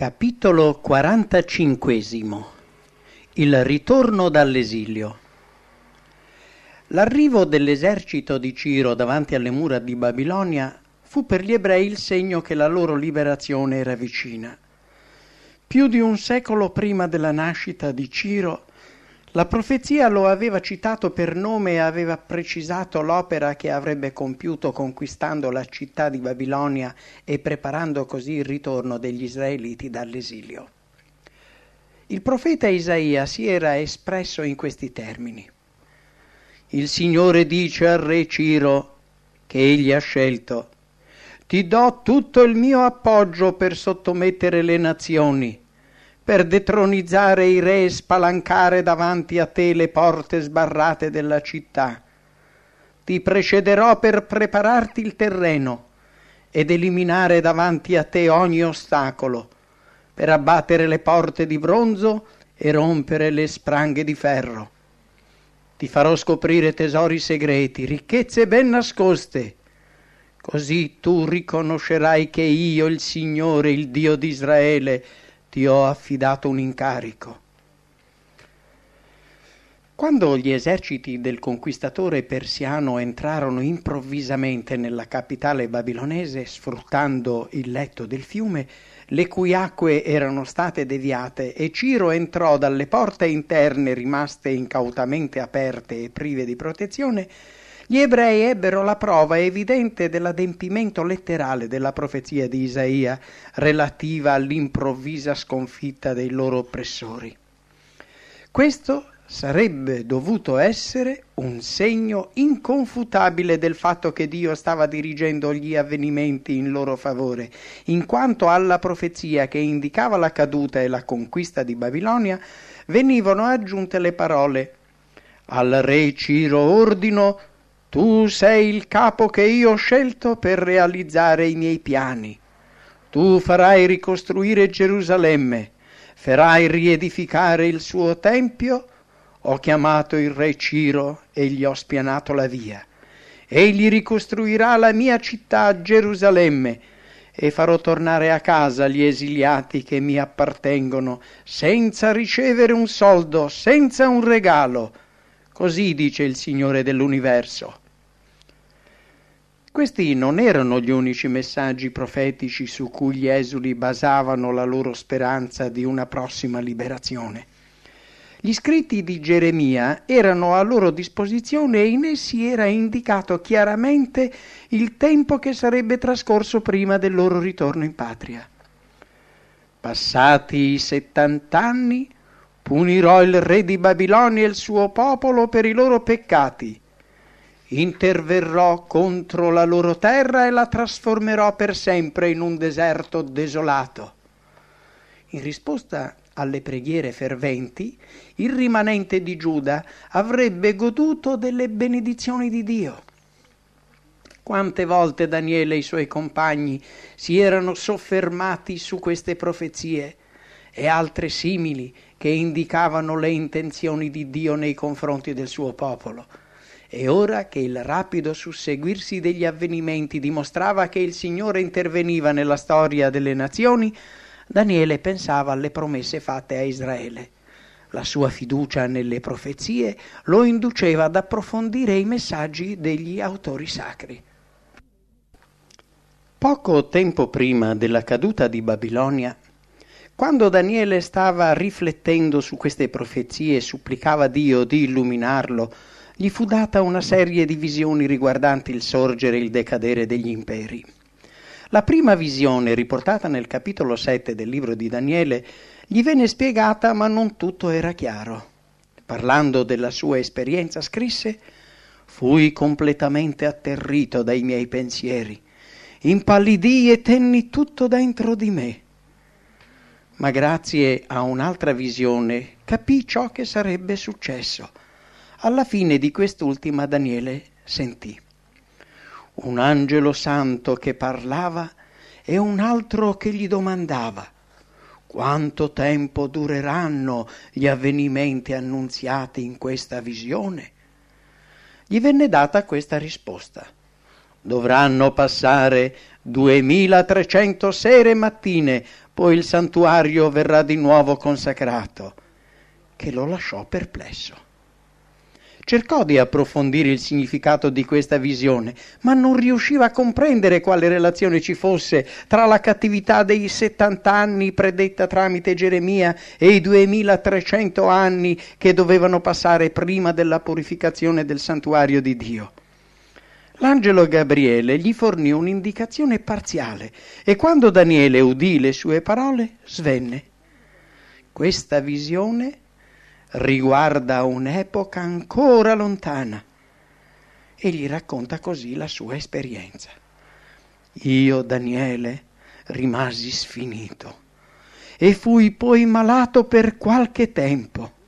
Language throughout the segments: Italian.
Capitolo 45 Il ritorno dall'esilio L'arrivo dell'esercito di Ciro davanti alle mura di Babilonia fu per gli ebrei il segno che la loro liberazione era vicina. Più di un secolo prima della nascita di Ciro, la profezia lo aveva citato per nome e aveva precisato l'opera che avrebbe compiuto conquistando la città di Babilonia e preparando così il ritorno degli israeliti dall'esilio. Il profeta Isaia si era espresso in questi termini. Il Signore dice al re Ciro, che egli ha scelto, ti do tutto il mio appoggio per sottomettere le nazioni per detronizzare i re e spalancare davanti a te le porte sbarrate della città. Ti precederò per prepararti il terreno ed eliminare davanti a te ogni ostacolo, per abbattere le porte di bronzo e rompere le spranghe di ferro. Ti farò scoprire tesori segreti, ricchezze ben nascoste. Così tu riconoscerai che io, il Signore, il Dio di Israele, ti ho affidato un incarico. Quando gli eserciti del conquistatore persiano entrarono improvvisamente nella capitale babilonese sfruttando il letto del fiume, le cui acque erano state deviate, e Ciro entrò dalle porte interne rimaste incautamente aperte e prive di protezione, gli ebrei ebbero la prova evidente dell'adempimento letterale della profezia di Isaia relativa all'improvvisa sconfitta dei loro oppressori. Questo sarebbe dovuto essere un segno inconfutabile del fatto che Dio stava dirigendo gli avvenimenti in loro favore, in quanto alla profezia che indicava la caduta e la conquista di Babilonia venivano aggiunte le parole Al re Ciro ordino tu sei il capo che io ho scelto per realizzare i miei piani. Tu farai ricostruire Gerusalemme, farai riedificare il suo tempio. Ho chiamato il re Ciro e gli ho spianato la via. Egli ricostruirà la mia città Gerusalemme e farò tornare a casa gli esiliati che mi appartengono, senza ricevere un soldo, senza un regalo. Così dice il Signore dell'universo. Questi non erano gli unici messaggi profetici su cui gli esuli basavano la loro speranza di una prossima liberazione. Gli scritti di Geremia erano a loro disposizione e in essi era indicato chiaramente il tempo che sarebbe trascorso prima del loro ritorno in patria. Passati i settant'anni, punirò il re di Babilonia e il suo popolo per i loro peccati interverrò contro la loro terra e la trasformerò per sempre in un deserto desolato. In risposta alle preghiere ferventi, il rimanente di Giuda avrebbe goduto delle benedizioni di Dio. Quante volte Daniele e i suoi compagni si erano soffermati su queste profezie e altre simili che indicavano le intenzioni di Dio nei confronti del suo popolo. E ora che il rapido susseguirsi degli avvenimenti dimostrava che il Signore interveniva nella storia delle nazioni, Daniele pensava alle promesse fatte a Israele. La sua fiducia nelle profezie lo induceva ad approfondire i messaggi degli autori sacri. Poco tempo prima della caduta di Babilonia, quando Daniele stava riflettendo su queste profezie e supplicava Dio di illuminarlo, gli fu data una serie di visioni riguardanti il sorgere e il decadere degli imperi. La prima visione, riportata nel capitolo 7 del libro di Daniele, gli venne spiegata ma non tutto era chiaro. Parlando della sua esperienza scrisse Fui completamente atterrito dai miei pensieri, impallidii e tenni tutto dentro di me. Ma grazie a un'altra visione capì ciò che sarebbe successo alla fine di quest'ultima Daniele sentì un angelo santo che parlava e un altro che gli domandava quanto tempo dureranno gli avvenimenti annunziati in questa visione? Gli venne data questa risposta. Dovranno passare 2300 sere e mattine, poi il santuario verrà di nuovo consacrato, che lo lasciò perplesso. Cercò di approfondire il significato di questa visione, ma non riusciva a comprendere quale relazione ci fosse tra la cattività dei 70 anni predetta tramite Geremia e i 2300 anni che dovevano passare prima della purificazione del santuario di Dio. L'angelo Gabriele gli fornì un'indicazione parziale e quando Daniele udì le sue parole svenne. Questa visione riguarda un'epoca ancora lontana e gli racconta così la sua esperienza. Io, Daniele, rimasi sfinito e fui poi malato per qualche tempo.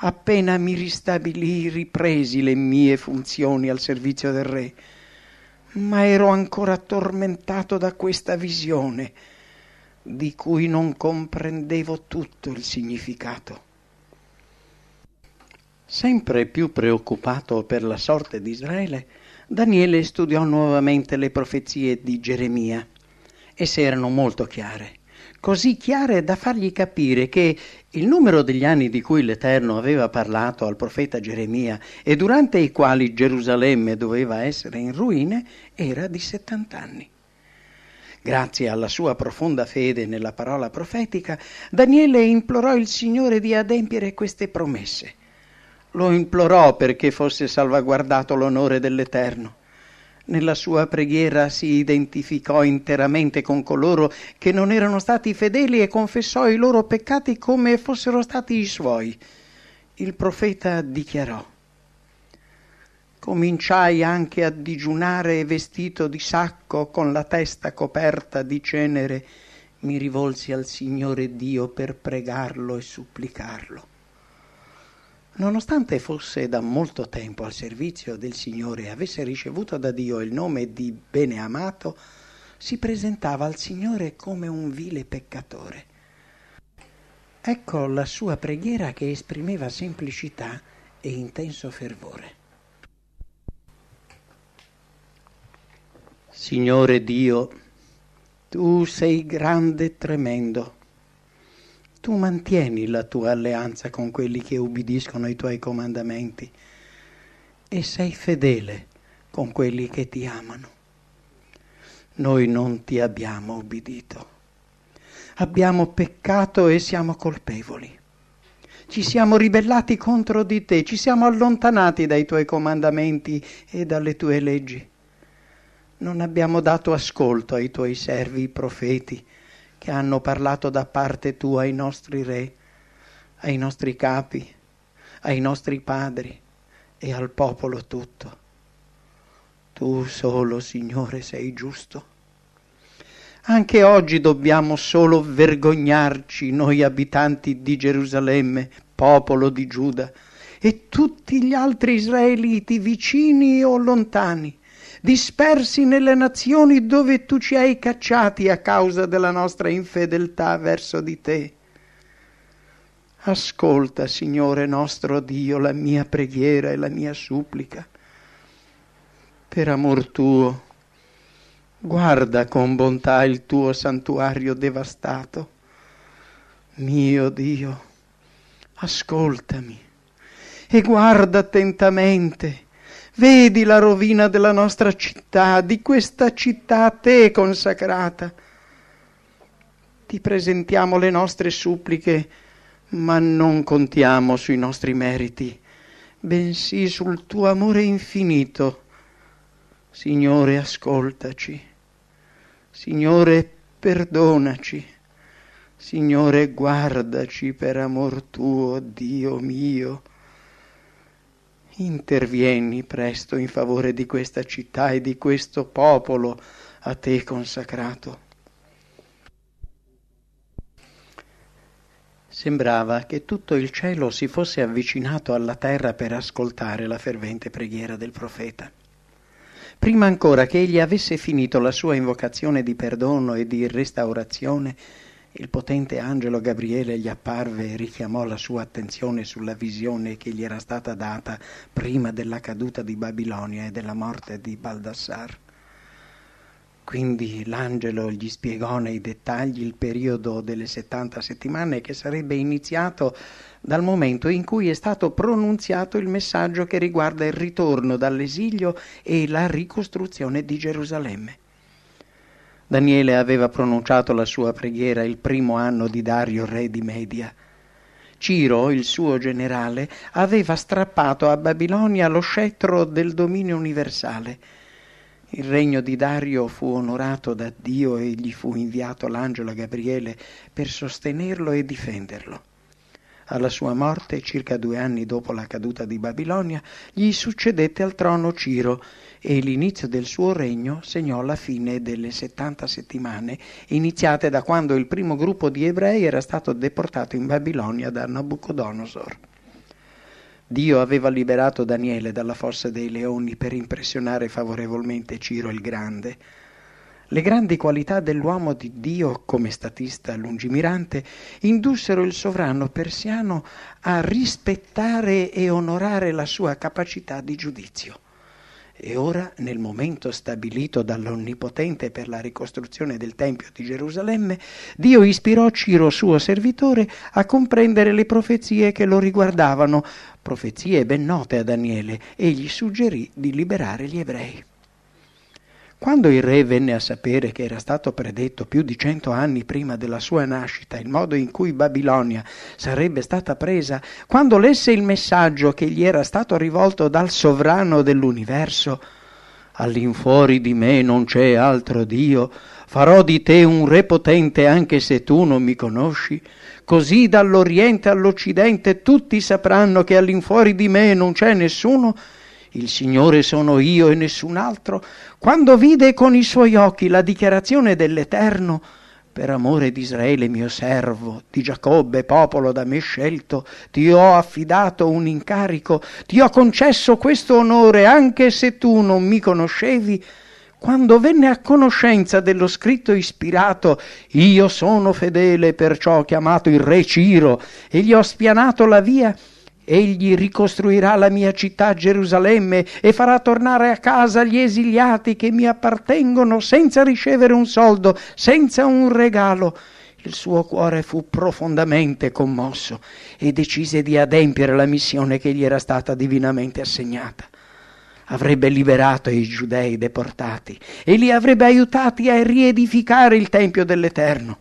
Appena mi ristabilì, ripresi le mie funzioni al servizio del re, ma ero ancora tormentato da questa visione di cui non comprendevo tutto il significato. Sempre più preoccupato per la sorte di Israele, Daniele studiò nuovamente le profezie di Geremia. Esse erano molto chiare, così chiare da fargli capire che il numero degli anni di cui l'Eterno aveva parlato al profeta Geremia e durante i quali Gerusalemme doveva essere in ruine era di settant'anni. Grazie alla sua profonda fede nella parola profetica, Daniele implorò il Signore di adempiere queste promesse lo implorò perché fosse salvaguardato l'onore dell'Eterno. Nella sua preghiera si identificò interamente con coloro che non erano stati fedeli e confessò i loro peccati come fossero stati i suoi. Il profeta dichiarò Cominciai anche a digiunare vestito di sacco con la testa coperta di cenere. Mi rivolsi al Signore Dio per pregarlo e supplicarlo. Nonostante fosse da molto tempo al servizio del Signore e avesse ricevuto da Dio il nome di beneamato, si presentava al Signore come un vile peccatore. Ecco la sua preghiera che esprimeva semplicità e intenso fervore. Signore Dio, tu sei grande e tremendo tu mantieni la tua alleanza con quelli che ubbidiscono ai tuoi comandamenti e sei fedele con quelli che ti amano. Noi non ti abbiamo ubbidito. Abbiamo peccato e siamo colpevoli. Ci siamo ribellati contro di te, ci siamo allontanati dai tuoi comandamenti e dalle tue leggi. Non abbiamo dato ascolto ai tuoi servi, i profeti, che hanno parlato da parte tua ai nostri re, ai nostri capi, ai nostri padri e al popolo tutto. Tu solo, Signore, sei giusto. Anche oggi dobbiamo solo vergognarci, noi abitanti di Gerusalemme, popolo di Giuda, e tutti gli altri israeliti, vicini o lontani, dispersi nelle nazioni dove tu ci hai cacciati a causa della nostra infedeltà verso di te. Ascolta, Signore nostro Dio, la mia preghiera e la mia supplica. Per amor tuo, guarda con bontà il tuo santuario devastato. Mio Dio, ascoltami e guarda attentamente Vedi la rovina della nostra città, di questa città a te consacrata. Ti presentiamo le nostre suppliche, ma non contiamo sui nostri meriti, bensì sul tuo amore infinito. Signore, ascoltaci. Signore, perdonaci. Signore, guardaci per amor tuo, Dio mio. Intervieni presto in favore di questa città e di questo popolo a te consacrato. Sembrava che tutto il cielo si fosse avvicinato alla terra per ascoltare la fervente preghiera del profeta. Prima ancora che egli avesse finito la sua invocazione di perdono e di restaurazione, il potente angelo Gabriele gli apparve e richiamò la sua attenzione sulla visione che gli era stata data prima della caduta di Babilonia e della morte di Baldassar. Quindi l'angelo gli spiegò nei dettagli il periodo delle 70 settimane che sarebbe iniziato dal momento in cui è stato pronunziato il messaggio che riguarda il ritorno dall'esilio e la ricostruzione di Gerusalemme. Daniele aveva pronunciato la sua preghiera il primo anno di Dario, re di Media. Ciro, il suo generale, aveva strappato a Babilonia lo scettro del dominio universale il regno di Dario fu onorato da Dio e gli fu inviato l'angelo Gabriele per sostenerlo e difenderlo. Alla sua morte, circa due anni dopo la caduta di Babilonia, gli succedette al trono Ciro e l'inizio del suo regno segnò la fine delle 70 settimane, iniziate da quando il primo gruppo di ebrei era stato deportato in Babilonia da Nabucodonosor. Dio aveva liberato Daniele dalla fossa dei leoni per impressionare favorevolmente Ciro il Grande. Le grandi qualità dell'uomo di Dio come statista lungimirante indussero il sovrano persiano a rispettare e onorare la sua capacità di giudizio. E ora, nel momento stabilito dall'Onnipotente per la ricostruzione del Tempio di Gerusalemme, Dio ispirò Ciro, suo servitore, a comprendere le profezie che lo riguardavano, profezie ben note a Daniele, e gli suggerì di liberare gli ebrei. Quando il re venne a sapere che era stato predetto più di cento anni prima della sua nascita il modo in cui Babilonia sarebbe stata presa, quando lesse il messaggio che gli era stato rivolto dal sovrano dell'universo, all'infuori di me non c'è altro Dio, farò di te un re potente anche se tu non mi conosci, così dall'Oriente all'Occidente tutti sapranno che all'infuori di me non c'è nessuno, il Signore sono io e nessun altro, quando vide con i suoi occhi la dichiarazione dell'Eterno, per amore di Israele mio servo, di Giacobbe popolo da me scelto, ti ho affidato un incarico, ti ho concesso questo onore anche se tu non mi conoscevi, quando venne a conoscenza dello scritto ispirato, io sono fedele, perciò ho chiamato il re Ciro e gli ho spianato la via, Egli ricostruirà la mia città Gerusalemme e farà tornare a casa gli esiliati che mi appartengono senza ricevere un soldo, senza un regalo. Il suo cuore fu profondamente commosso e decise di adempiere la missione che gli era stata divinamente assegnata. Avrebbe liberato i giudei deportati e li avrebbe aiutati a riedificare il Tempio dell'Eterno.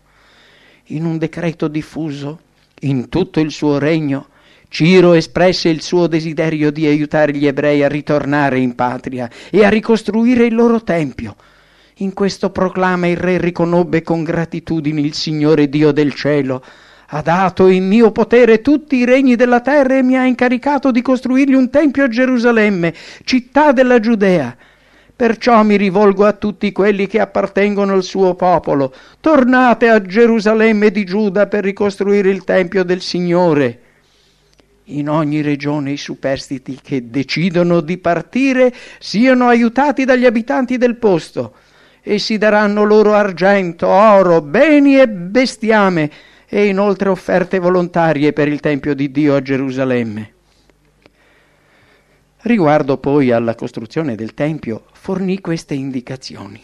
In un decreto diffuso in tutto il suo regno, Ciro espresse il suo desiderio di aiutare gli ebrei a ritornare in patria e a ricostruire il loro tempio. In questo proclama il re riconobbe con gratitudine il Signore Dio del cielo. Ha dato in mio potere tutti i regni della terra e mi ha incaricato di costruirgli un tempio a Gerusalemme, città della Giudea. Perciò mi rivolgo a tutti quelli che appartengono al suo popolo. Tornate a Gerusalemme di Giuda per ricostruire il tempio del Signore in ogni regione i superstiti che decidono di partire siano aiutati dagli abitanti del posto. Essi daranno loro argento, oro, beni e bestiame e inoltre offerte volontarie per il Tempio di Dio a Gerusalemme. Riguardo poi alla costruzione del Tempio, fornì queste indicazioni.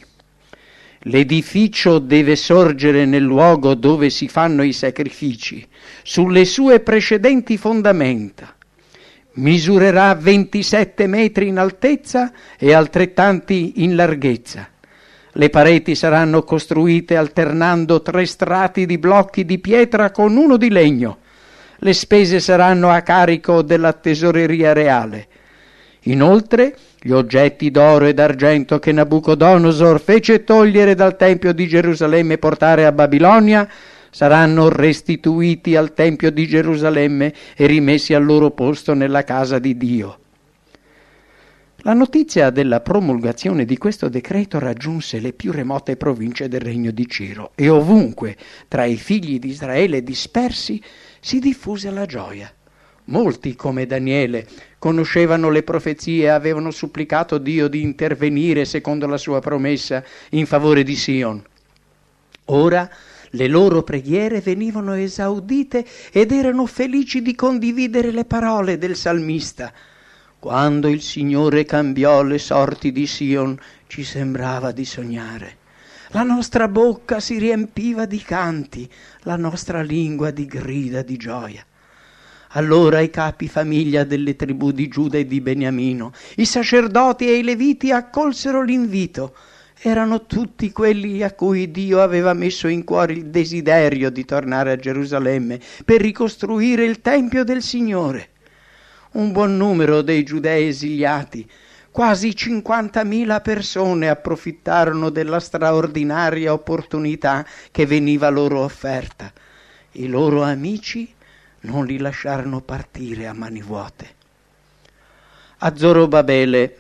L'edificio deve sorgere nel luogo dove si fanno i sacrifici, sulle sue precedenti fondamenta. Misurerà 27 metri in altezza e altrettanti in larghezza. Le pareti saranno costruite alternando tre strati di blocchi di pietra con uno di legno. Le spese saranno a carico della tesoreria reale. Inoltre, gli oggetti d'oro e d'argento che Nabucodonosor fece togliere dal Tempio di Gerusalemme e portare a Babilonia saranno restituiti al Tempio di Gerusalemme e rimessi al loro posto nella casa di Dio. La notizia della promulgazione di questo decreto raggiunse le più remote province del regno di Ciro e ovunque tra i figli di Israele dispersi si diffuse la gioia. Molti, come Daniele, conoscevano le profezie e avevano supplicato Dio di intervenire secondo la sua promessa in favore di Sion. Ora Le loro preghiere venivano esaudite ed erano felici di condividere le parole del salmista. Quando il Signore cambiò le sorti di Sion, ci sembrava di sognare. La nostra bocca si riempiva di canti, la nostra lingua di grida di gioia. Allora i capi famiglia delle tribù di Giuda e di Beniamino, i sacerdoti e i leviti accolsero l'invito. Erano tutti quelli a cui Dio aveva messo in cuore il desiderio di tornare a Gerusalemme per ricostruire il Tempio del Signore. Un buon numero dei giudei esiliati, quasi 50.000 persone approfittarono della straordinaria opportunità che veniva loro offerta. I loro amici non li lasciarono partire a mani vuote. A Zorobabele,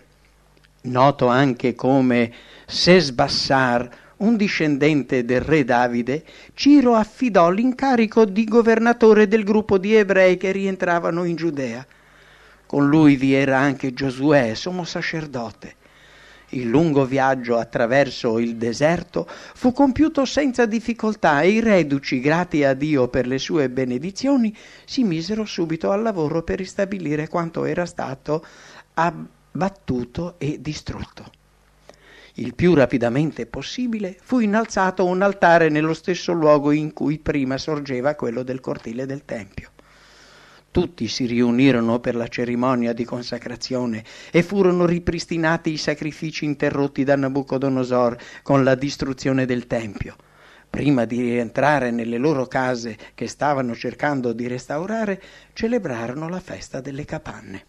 noto anche come Sesbassar, un discendente del re Davide, Ciro affidò l'incarico di governatore del gruppo di ebrei che rientravano in Giudea. Con lui vi era anche Giosuè, sommo sacerdote. Il lungo viaggio attraverso il deserto fu compiuto senza difficoltà e i reduci, grati a Dio per le sue benedizioni, si misero subito al lavoro per ristabilire quanto era stato abbattuto e distrutto. Il più rapidamente possibile fu innalzato un altare nello stesso luogo in cui prima sorgeva quello del cortile del Tempio. Tutti si riunirono per la cerimonia di consacrazione e furono ripristinati i sacrifici interrotti da Nabucodonosor con la distruzione del Tempio. Prima di rientrare nelle loro case che stavano cercando di restaurare, celebrarono la festa delle capanne.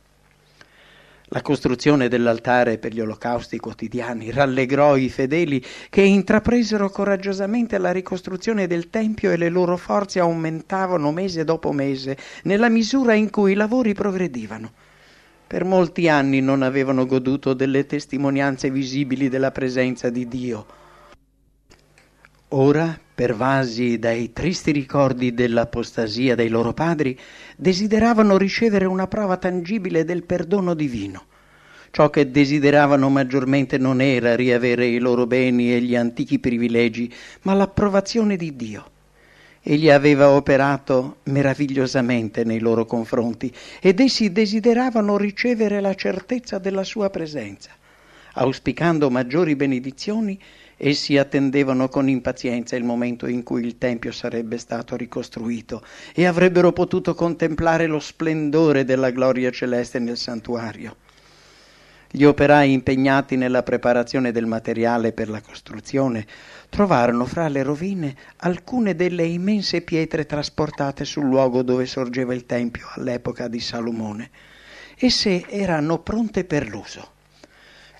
La costruzione dell'altare per gli olocausti quotidiani rallegrò i fedeli che intrapresero coraggiosamente la ricostruzione del Tempio e le loro forze aumentavano mese dopo mese nella misura in cui i lavori progredivano. Per molti anni non avevano goduto delle testimonianze visibili della presenza di Dio. Ora, pervasi dai tristi ricordi dell'apostasia dei loro padri, desideravano ricevere una prova tangibile del perdono divino. Ciò che desideravano maggiormente non era riavere i loro beni e gli antichi privilegi, ma l'approvazione di Dio. Egli aveva operato meravigliosamente nei loro confronti ed essi desideravano ricevere la certezza della sua presenza. Auspicando maggiori benedizioni, Essi attendevano con impazienza il momento in cui il Tempio sarebbe stato ricostruito e avrebbero potuto contemplare lo splendore della gloria celeste nel santuario. Gli operai impegnati nella preparazione del materiale per la costruzione trovarono fra le rovine alcune delle immense pietre trasportate sul luogo dove sorgeva il Tempio all'epoca di Salomone. Esse erano pronte per l'uso.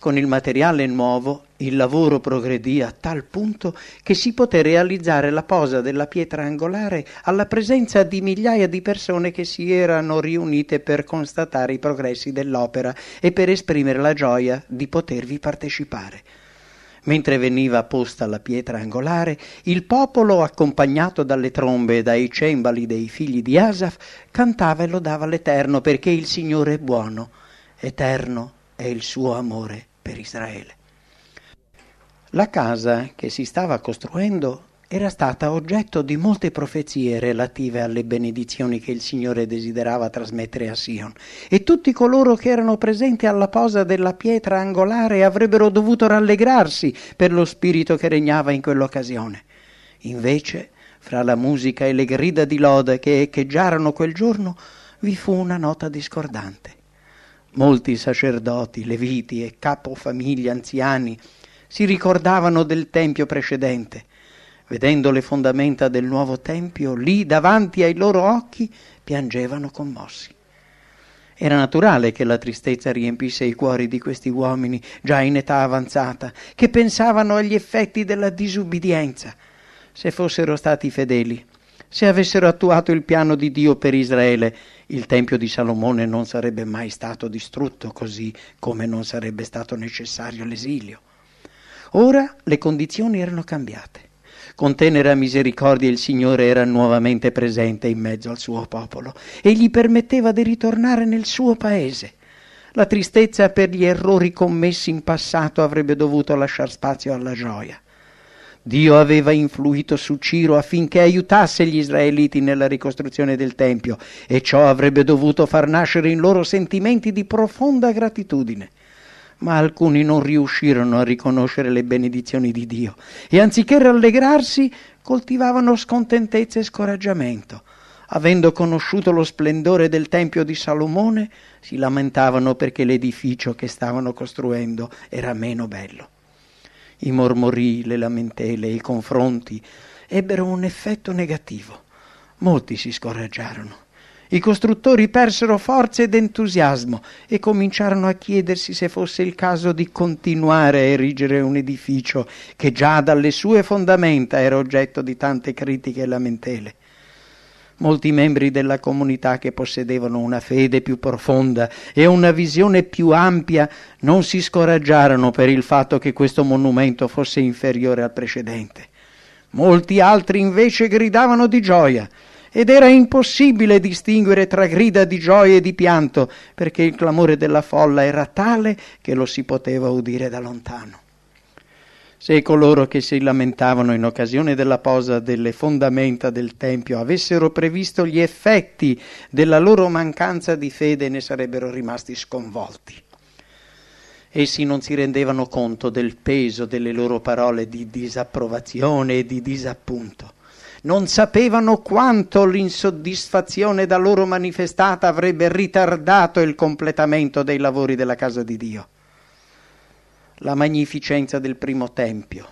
Con il materiale nuovo il lavoro progredì a tal punto che si poté realizzare la posa della pietra angolare alla presenza di migliaia di persone che si erano riunite per constatare i progressi dell'opera e per esprimere la gioia di potervi partecipare. Mentre veniva posta la pietra angolare, il popolo, accompagnato dalle trombe e dai cembali dei figli di Asaf, cantava e lodava l'Eterno perché il Signore è buono, eterno è il suo amore per Israele. La casa che si stava costruendo era stata oggetto di molte profezie relative alle benedizioni che il Signore desiderava trasmettere a Sion, e tutti coloro che erano presenti alla posa della pietra angolare avrebbero dovuto rallegrarsi per lo spirito che regnava in quell'occasione. Invece, fra la musica e le grida di lode che echeggiarono quel giorno, vi fu una nota discordante. Molti sacerdoti, leviti e capofamiglie anziani si ricordavano del tempio precedente. Vedendo le fondamenta del nuovo tempio, lì davanti ai loro occhi, piangevano commossi. Era naturale che la tristezza riempisse i cuori di questi uomini già in età avanzata, che pensavano agli effetti della disubbidienza. Se fossero stati fedeli, se avessero attuato il piano di Dio per Israele, il Tempio di Salomone non sarebbe mai stato distrutto, così come non sarebbe stato necessario l'esilio. Ora le condizioni erano cambiate. Con tenera misericordia il Signore era nuovamente presente in mezzo al suo popolo e gli permetteva di ritornare nel suo paese. La tristezza per gli errori commessi in passato avrebbe dovuto lasciar spazio alla gioia. Dio aveva influito su Ciro affinché aiutasse gli israeliti nella ricostruzione del Tempio e ciò avrebbe dovuto far nascere in loro sentimenti di profonda gratitudine. Ma alcuni non riuscirono a riconoscere le benedizioni di Dio e anziché rallegrarsi coltivavano scontentezza e scoraggiamento. Avendo conosciuto lo splendore del Tempio di Salomone, si lamentavano perché l'edificio che stavano costruendo era meno bello. I mormori, le lamentele, i confronti ebbero un effetto negativo. Molti si scoraggiarono. I costruttori persero forza ed entusiasmo e cominciarono a chiedersi se fosse il caso di continuare a erigere un edificio che già dalle sue fondamenta era oggetto di tante critiche e lamentele. Molti membri della comunità che possedevano una fede più profonda e una visione più ampia non si scoraggiarono per il fatto che questo monumento fosse inferiore al precedente. Molti altri invece gridavano di gioia ed era impossibile distinguere tra grida di gioia e di pianto perché il clamore della folla era tale che lo si poteva udire da lontano. Se coloro che si lamentavano in occasione della posa delle fondamenta del Tempio avessero previsto gli effetti della loro mancanza di fede ne sarebbero rimasti sconvolti. Essi non si rendevano conto del peso delle loro parole di disapprovazione e di disappunto. Non sapevano quanto l'insoddisfazione da loro manifestata avrebbe ritardato il completamento dei lavori della casa di Dio la magnificenza del primo tempio.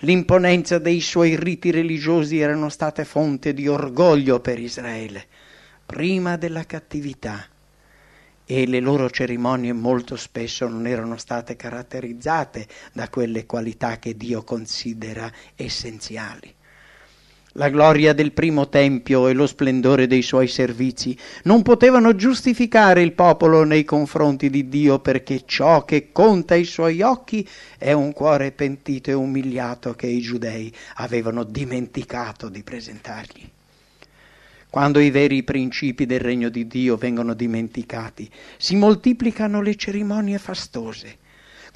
L'imponenza dei suoi riti religiosi erano state fonte di orgoglio per Israele, prima della cattività, e le loro cerimonie molto spesso non erano state caratterizzate da quelle qualità che Dio considera essenziali. La gloria del primo tempio e lo splendore dei suoi servizi non potevano giustificare il popolo nei confronti di Dio perché ciò che conta ai suoi occhi è un cuore pentito e umiliato che i giudei avevano dimenticato di presentargli. Quando i veri principi del regno di Dio vengono dimenticati, si moltiplicano le cerimonie fastose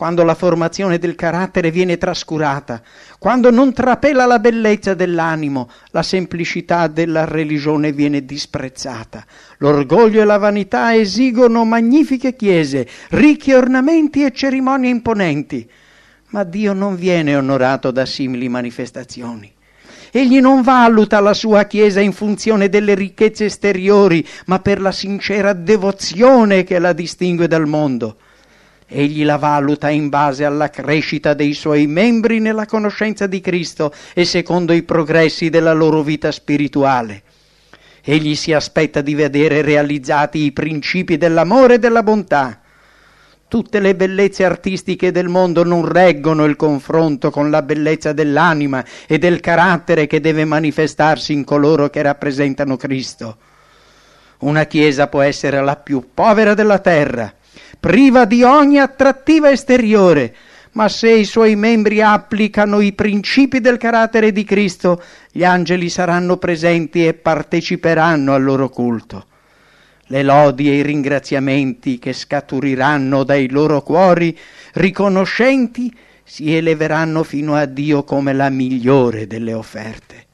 quando la formazione del carattere viene trascurata, quando non trapela la bellezza dell'animo, la semplicità della religione viene disprezzata. L'orgoglio e la vanità esigono magnifiche chiese, ricchi ornamenti e cerimonie imponenti. Ma Dio non viene onorato da simili manifestazioni. Egli non valuta la sua Chiesa in funzione delle ricchezze esteriori, ma per la sincera devozione che la distingue dal mondo. Egli la valuta in base alla crescita dei suoi membri nella conoscenza di Cristo e secondo i progressi della loro vita spirituale. Egli si aspetta di vedere realizzati i principi dell'amore e della bontà. Tutte le bellezze artistiche del mondo non reggono il confronto con la bellezza dell'anima e del carattere che deve manifestarsi in coloro che rappresentano Cristo. Una chiesa può essere la più povera della terra, priva di ogni attrattiva esteriore, ma se i suoi membri applicano i principi del carattere di Cristo, gli angeli saranno presenti e parteciperanno al loro culto. Le lodi e i ringraziamenti che scaturiranno dai loro cuori riconoscenti si eleveranno fino a Dio come la migliore delle offerte.